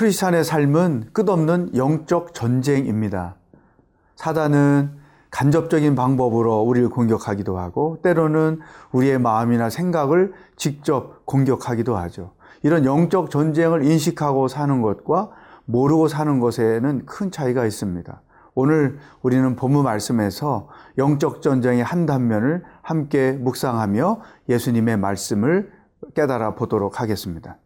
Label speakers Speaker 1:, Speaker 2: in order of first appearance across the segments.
Speaker 1: 크리스찬의 삶은 끝없는 영적 전쟁입니다. 사단은 간접적인 방법으로 우리를 공격하기도 하고 때로는 우리의 마음이나 생각을 직접 공격하기도 하죠. 이런 영적 전쟁을 인식하고 사는 것과 모르고 사는 것에는 큰 차이가 있습니다. 오늘 우리는 본문 말씀에서 영적 전쟁의 한 단면을 함께 묵상하며 예수님의 말씀을 깨달아 보도록 하겠습니다.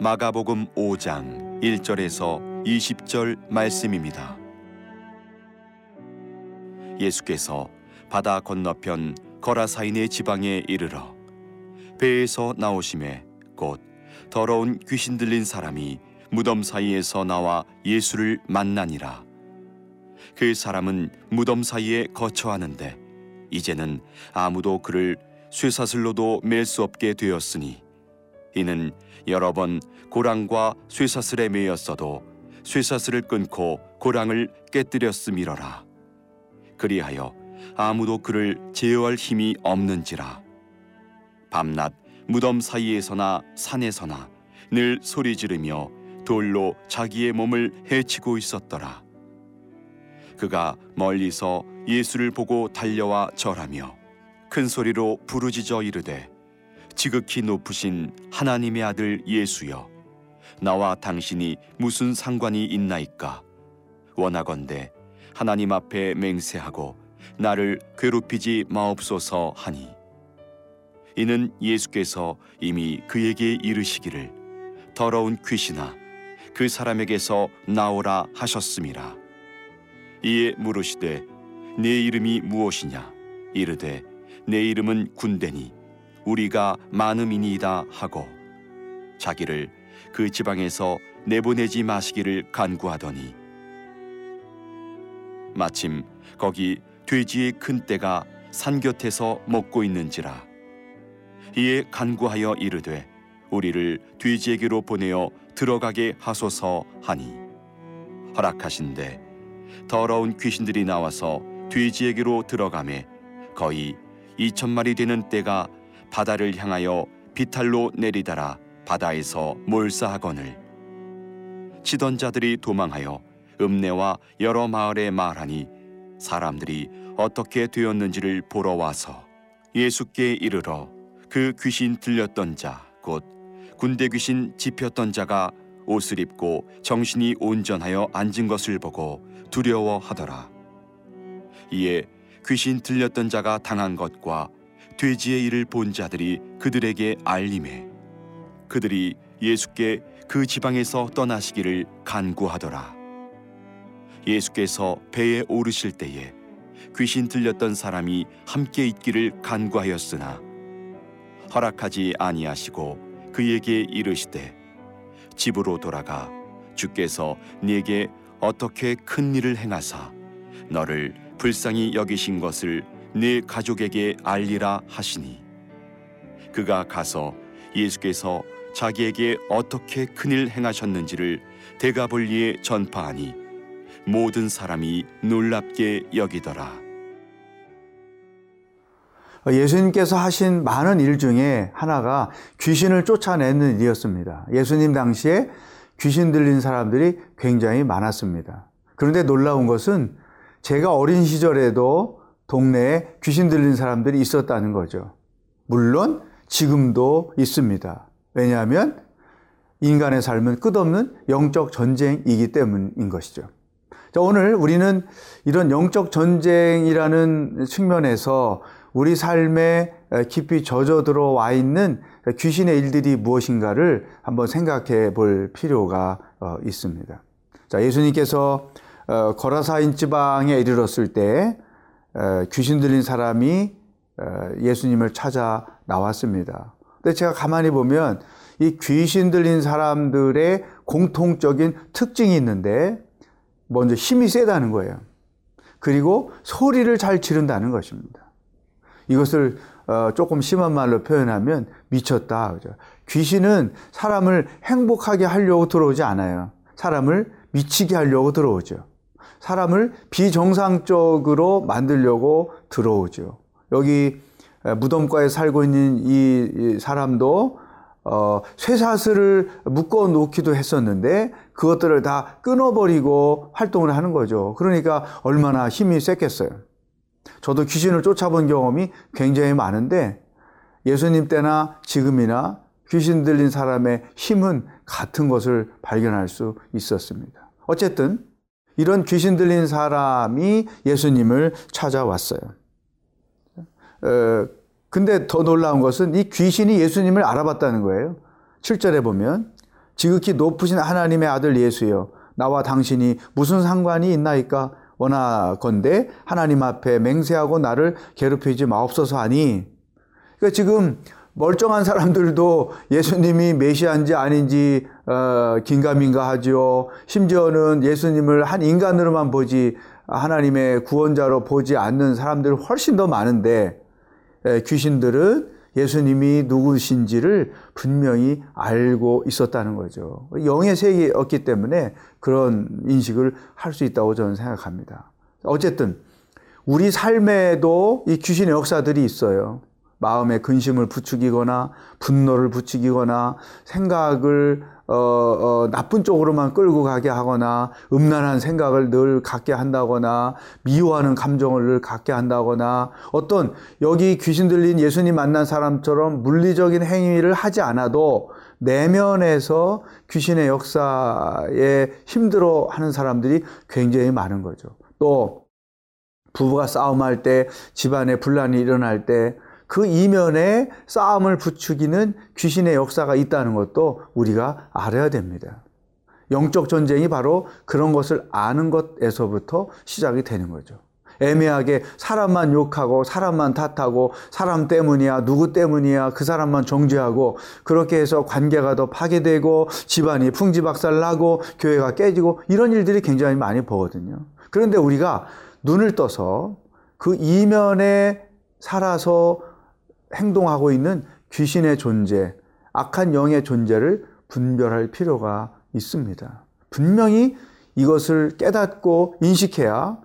Speaker 2: 마가복음 5장 1절에서 20절 말씀입니다. 예수께서 바다 건너편 거라사인의 지방에 이르러 배에서 나오심에 곧 더러운 귀신 들린 사람이 무덤 사이에서 나와 예수를 만나니라. 그 사람은 무덤 사이에 거처하는데 이제는 아무도 그를 쇠사슬로도 맬 수 없게 되었으니 이는 여러 번 고랑과 쇠사슬에 매였어도 쇠사슬을 끊고 고랑을 깨뜨렸음이러라. 그리하여 아무도 그를 제어할 힘이 없는지라. 밤낮 무덤 사이에서나 산에서나 늘 소리 지르며 돌로 자기의 몸을 해치고 있었더라. 그가 멀리서 예수를 보고 달려와 절하며 큰 소리로 부르짖어 이르되 지극히 높으신 하나님의 아들 예수여 나와 당신이 무슨 상관이 있나이까? 원하건대 하나님 앞에 맹세하고 나를 괴롭히지 마옵소서 하니. 이는 예수께서 이미 그에게 이르시기를 더러운 귀신아 그 사람에게서 나오라 하셨음이라 이에 물으시되 내 이름이 무엇이냐? 이르되 내 이름은 군대니 우리가 많음이니이다 하고 자기를 그 지방에서 내보내지 마시기를 간구하더니 마침 거기 돼지의 큰 떼가 산 곁에서 먹고 있는지라 이에 간구하여 이르되 우리를 돼지에게로 보내어 들어가게 하소서 하니 허락하신대 더러운 귀신들이 나와서 돼지에게로 들어가매 거의 이천 마리 되는 떼가 바다를 향하여 비탈로 내리다라 바다에서 몰사하거늘. 치던 자들이 도망하여 읍내와 여러 마을에 말하니 사람들이 어떻게 되었는지를 보러 와서 예수께 이르러 그 귀신 들렸던 자 곧 군대 귀신 집혔던 자가 옷을 입고 정신이 온전하여 앉은 것을 보고 두려워하더라. 이에 귀신 들렸던 자가 당한 것과 돼지의 일을 본 자들이 그들에게 알림해 그들이 예수께 그 지방에서 떠나시기를 간구하더라. 예수께서 배에 오르실 때에 귀신 들렸던 사람이 함께 있기를 간구하였으나 허락하지 아니하시고 그에게 이르시되 집으로 돌아가 주께서 네게 어떻게 큰 일을 행하사 너를 불쌍히 여기신 것을 네 가족에게 알리라 하시니 그가 가서 예수께서 자기에게 어떻게 큰일 행하셨는지를 대가볼리에 전파하니 모든 사람이 놀랍게 여기더라.
Speaker 1: 예수님께서 하신 많은 일 중에 하나가 귀신을 쫓아내는 일이었습니다. 예수님 당시에 귀신 들린 사람들이 굉장히 많았습니다. 그런데 놀라운 것은 제가 어린 시절에도 동네에 귀신 들린 사람들이 있었다는 거죠. 물론 지금도 있습니다. 왜냐하면 인간의 삶은 끝없는 영적 전쟁이기 때문인 것이죠. 자, 오늘 우리는 이런 영적 전쟁이라는 측면에서 우리 삶에 깊이 젖어 들어와 있는 귀신의 일들이 무엇인가를 한번 생각해 볼 필요가 어, 있습니다. 자, 예수님께서 어, 거라사인 지방에 이르렀을 때 어, 귀신 들린 사람이 예수님을 찾아 나왔습니다. 근데 제가 가만히 보면 이 귀신 들린 사람들의 공통적인 특징이 있는데 먼저 힘이 세다는 거예요. 그리고 소리를 잘 지른다는 것입니다. 이것을 어, 조금 심한 말로 표현하면 미쳤다. 그죠? 귀신은 사람을 행복하게 하려고 들어오지 않아요. 사람을 미치게 하려고 들어오죠. 사람을 비정상적으로 만들려고 들어오죠. 여기 무덤가에 살고 있는 이 사람도 어, 쇠사슬을 묶어 놓기도 했었는데 그것들을 다 끊어버리고 활동을 하는 거죠. 그러니까 얼마나 힘이 셌겠어요. 저도 귀신을 쫓아본 경험이 굉장히 많은데 예수님 때나 지금이나 귀신 들린 사람의 힘은 같은 것을 발견할 수 있었습니다. 어쨌든 이런 귀신 들린 사람이 예수님을 찾아왔어요. 어, 근데 더 놀라운 것은 이 귀신이 예수님을 알아봤다는 거예요. 7절에 보면 지극히 높으신 하나님의 아들 예수여 나와 당신이 무슨 상관이 있나이까 원하건대 하나님 앞에 맹세하고 나를 괴롭히지 마옵소서 하니 그러니까 지금 멀쩡한 사람들도 예수님이 메시아인지 아닌지 어, 긴가민가 하죠. 심지어는 예수님을 한 인간으로만 보지 하나님의 구원자로 보지 않는 사람들 훨씬 더 많은데 예, 귀신들은 예수님이 누구신지를 분명히 알고 있었다는 거죠. 영의 세계였기 때문에 그런 인식을 할 수 있다고 저는 생각합니다. 어쨌든 우리 삶에도 이 귀신의 역사들이 있어요. 마음에 근심을 부추기거나 분노를 부추기거나 생각을 어, 어, 나쁜 쪽으로만 끌고 가게 하거나 음란한 생각을 늘 갖게 한다거나 미워하는 감정을 늘 갖게 한다거나 어떤 여기 귀신 들린 예수님 만난 사람처럼 물리적인 행위를 하지 않아도 내면에서 귀신의 역사에 힘들어 하는 사람들이 굉장히 많은 거죠. 또 부부가 싸움할 때 집안에 분란이 일어날 때 그 이면에 싸움을 부추기는 귀신의 역사가 있다는 것도 우리가 알아야 됩니다. 영적 전쟁이 바로 그런 것을 아는 것에서부터 시작이 되는 거죠. 애매하게 사람만 욕하고 사람만 탓하고 사람 때문이야 누구 때문이야 그 사람만 정죄하고 그렇게 해서 관계가 더 파괴되고 집안이 풍지박살 나고 교회가 깨지고 이런 일들이 굉장히 많이 보거든요. 그런데 우리가 눈을 떠서 그 이면에 살아서 행동하고 있는 귀신의 존재, 악한 영의 존재를 분별할 필요가 있습니다. 분명히 이것을 깨닫고 인식해야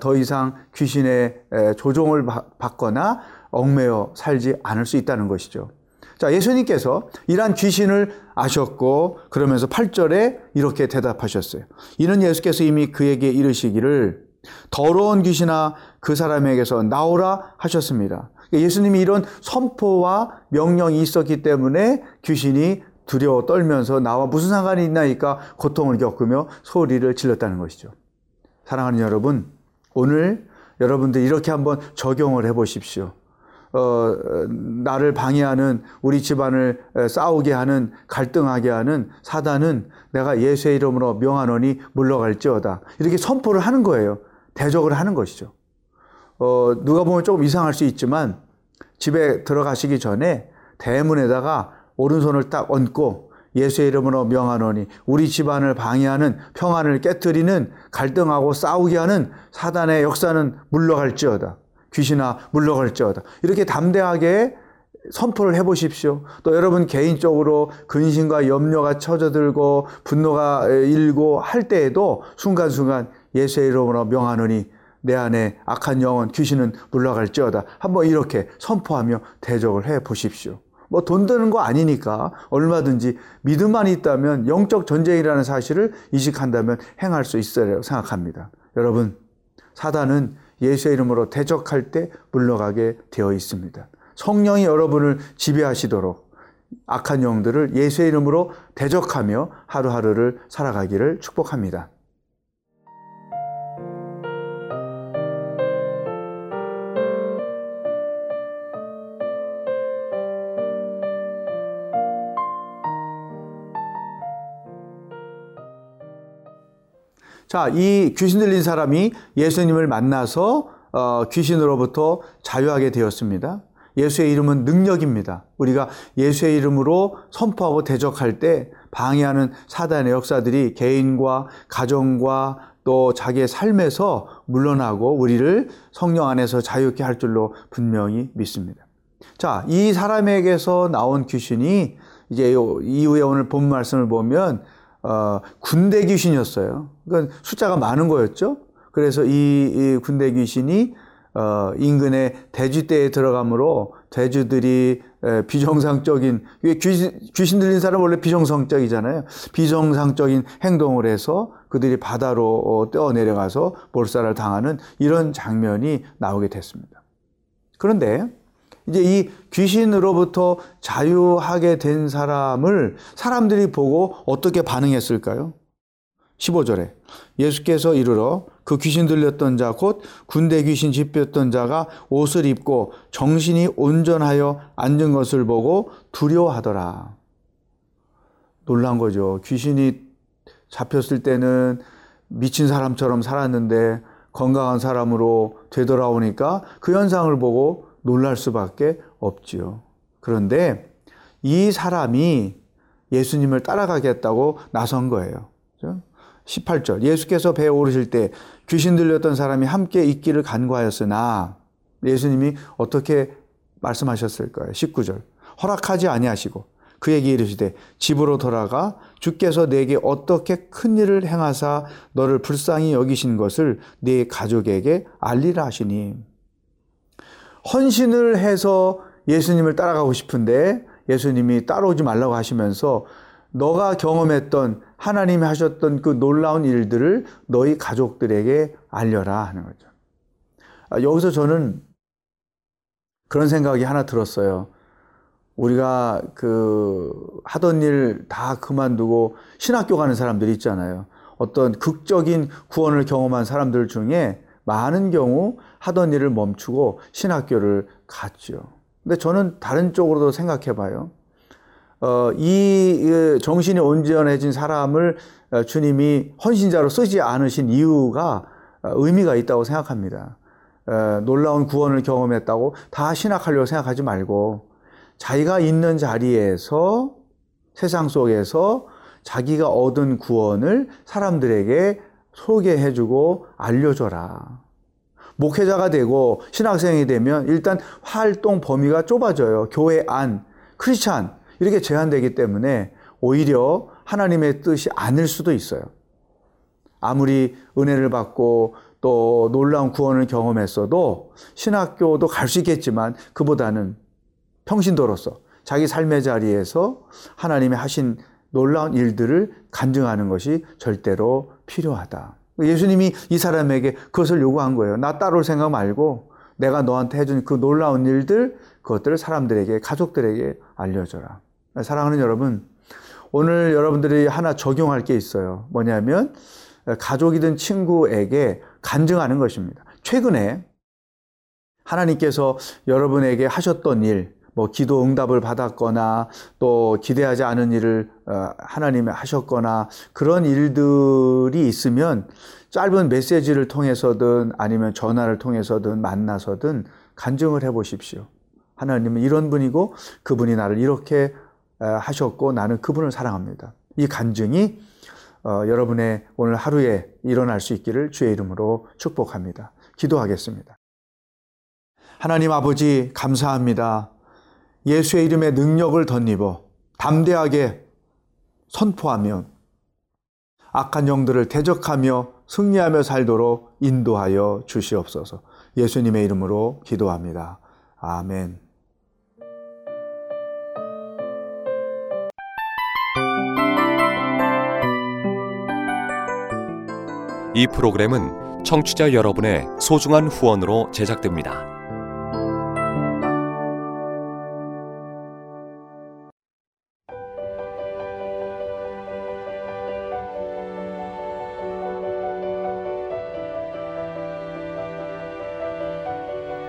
Speaker 1: 더 이상 귀신의 조종을 받거나 얽매여 살지 않을 수 있다는 것이죠. 자, 예수님께서 이러한 귀신을 아셨고 그러면서 8절에 이렇게 대답하셨어요. 이는 예수께서 이미 그에게 이르시기를 더러운 귀신아 그 사람에게서 나오라 하셨습니다. 예수님이 이런 선포와 명령이 있었기 때문에 귀신이 두려워 떨면서 나와 무슨 상관이 있나니까 고통을 겪으며 소리를 질렀다는 것이죠. 사랑하는 여러분, 오늘 여러분들 이렇게 한번 적용을 해 보십시오. 어, 나를 방해하는 우리 집안을 싸우게 하는 갈등하게 하는 사단은 내가 예수의 이름으로 명하노니 물러갈지어다. 이렇게 선포를 하는 거예요. 대적을 하는 것이죠. 어, 누가 보면 조금 이상할 수 있지만 집에 들어가시기 전에 대문에다가 오른손을 딱 얹고 예수의 이름으로 명하노니 우리 집안을 방해하는 평안을 깨뜨리는 갈등하고 싸우게 하는 사단의 역사는 물러갈지어다. 귀신아 물러갈지어다. 이렇게 담대하게 선포를 해보십시오. 또 여러분 개인적으로 근심과 염려가 처져들고 분노가 일고 할 때에도 순간순간 예수의 이름으로 명하노니 내 안에 악한 영혼, 귀신은 물러갈지어다. 한번 이렇게 선포하며 대적을 해 보십시오. 뭐 돈 드는 거 아니니까 얼마든지 믿음만 있다면 영적 전쟁이라는 사실을 이식한다면 행할 수 있어야 생각합니다. 여러분, 사단은 예수의 이름으로 대적할 때 물러가게 되어 있습니다. 성령이 여러분을 지배하시도록 악한 영들을 예수의 이름으로 대적하며 하루하루를 살아가기를 축복합니다. 자, 이 귀신 들린 사람이 예수님을 만나서 어, 귀신으로부터 자유하게 되었습니다. 예수의 이름은 능력입니다. 우리가 예수의 이름으로 선포하고 대적할 때 방해하는 사단의 역사들이 개인과 가정과 또 자기의 삶에서 물러나고 우리를 성령 안에서 자유케 할 줄로 분명히 믿습니다. 자, 이 사람에게서 나온 귀신이 이제 이후에 오늘 본 말씀을 보면 어, 군대 귀신이었어요. 그러니까 숫자가 많은 거였죠. 그래서 이, 이 군대 귀신이 어, 인근의 대주대에 들어가므로 대주들이 에, 비정상적인 귀신, 귀신 들린 사람 원래 비정상적이잖아요. 비정상적인 행동을 해서 그들이 바다로 어, 떼어 내려가서 몰살을 당하는 이런 장면이 나오게 됐습니다. 그런데 이제 이 귀신으로부터 자유하게 된 사람을 사람들이 보고 어떻게 반응했을까요? 15절에 예수께서 이르러 그 귀신 들렸던 자 곧 군대 귀신 집혔던 자가 옷을 입고 정신이 온전하여 앉은 것을 보고 두려워하더라. 놀란 거죠. 귀신이 잡혔을 때는 미친 사람처럼 살았는데 건강한 사람으로 되돌아오니까 그 현상을 보고 놀랄 수밖에 없지요. 그런데 이 사람이 예수님을 따라가겠다고 나선 거예요. 18절. 예수께서 배에 오르실 때 귀신 들렸던 사람이 함께 있기를 간과하였으나 예수님이 어떻게 말씀하셨을까요? 19절. 허락하지 아니하시고 그에게 이르시되 집으로 돌아가 주께서 내게 어떻게 큰 일을 행하사 너를 불쌍히 여기신 것을 네 가족에게 알리라 하시니 헌신을 해서 예수님을 따라가고 싶은데 예수님이 따라오지 말라고 하시면서 너가 경험했던 하나님이 하셨던 그 놀라운 일들을 너희 가족들에게 알려라 하는 거죠. 아, 여기서 저는 그런 생각이 하나 들었어요. 우리가 그 하던 일 다 그만두고 신학교 가는 사람들이 있잖아요. 어떤 극적인 구원을 경험한 사람들 중에 많은 경우 하던 일을 멈추고 신학교를 갔죠. 근데 저는 다른 쪽으로도 생각해 봐요. 어, 이 정신이 온전해진 사람을 어, 주님이 헌신자로 쓰지 않으신 이유가 어, 의미가 있다고 생각합니다. 어, 놀라운 구원을 경험했다고 다 신학하려고 생각하지 말고 자기가 있는 자리에서 세상 속에서 자기가 얻은 구원을 사람들에게 소개해주고 알려줘라. 목회자가 되고 신학생이 되면 일단 활동 범위가 좁아져요. 교회 안, 크리스찬 이렇게 제한되기 때문에 오히려 하나님의 뜻이 아닐 수도 있어요. 아무리 은혜를 받고 또 놀라운 구원을 경험했어도 신학교도 갈 수 있겠지만 그보다는 평신도로서 자기 삶의 자리에서 하나님이 하신 놀라운 일들을 간증하는 것이 절대로 필요하다. 예수님이 이 사람에게 그것을 요구한 거예요. 나 따로 생각 말고 내가 너한테 해준 그 놀라운 일들, 그것들을 사람들에게, 가족들에게 알려줘라. 사랑하는 여러분, 오늘 여러분들이 하나 적용할 게 있어요. 뭐냐면, 가족이든 친구에게 간증하는 것입니다. 최근에 하나님께서 여러분에게 하셨던 일, 뭐 기도 응답을 받았거나 또 기대하지 않은 일을 어, 하나님이 하셨거나 그런 일들이 있으면 짧은 메시지를 통해서든 아니면 전화를 통해서든 만나서든 간증을 해 보십시오. 하나님은 이런 분이고 그분이 나를 이렇게 어, 하셨고 나는 그분을 사랑합니다. 이 간증이 어, 여러분의 오늘 하루에 일어날 수 있기를 주의 이름으로 축복합니다. 기도하겠습니다. 하나님 아버지 감사합니다. 예수의 이름에 능력을 덧입어 담대하게 선포하며 악한 영들을 대적하며 승리하며 살도록 인도하여 주시옵소서. 예수님의 이름으로 기도합니다. 아멘.
Speaker 3: 이 프로그램은 청취자 여러분의 소중한 후원으로 제작됩니다.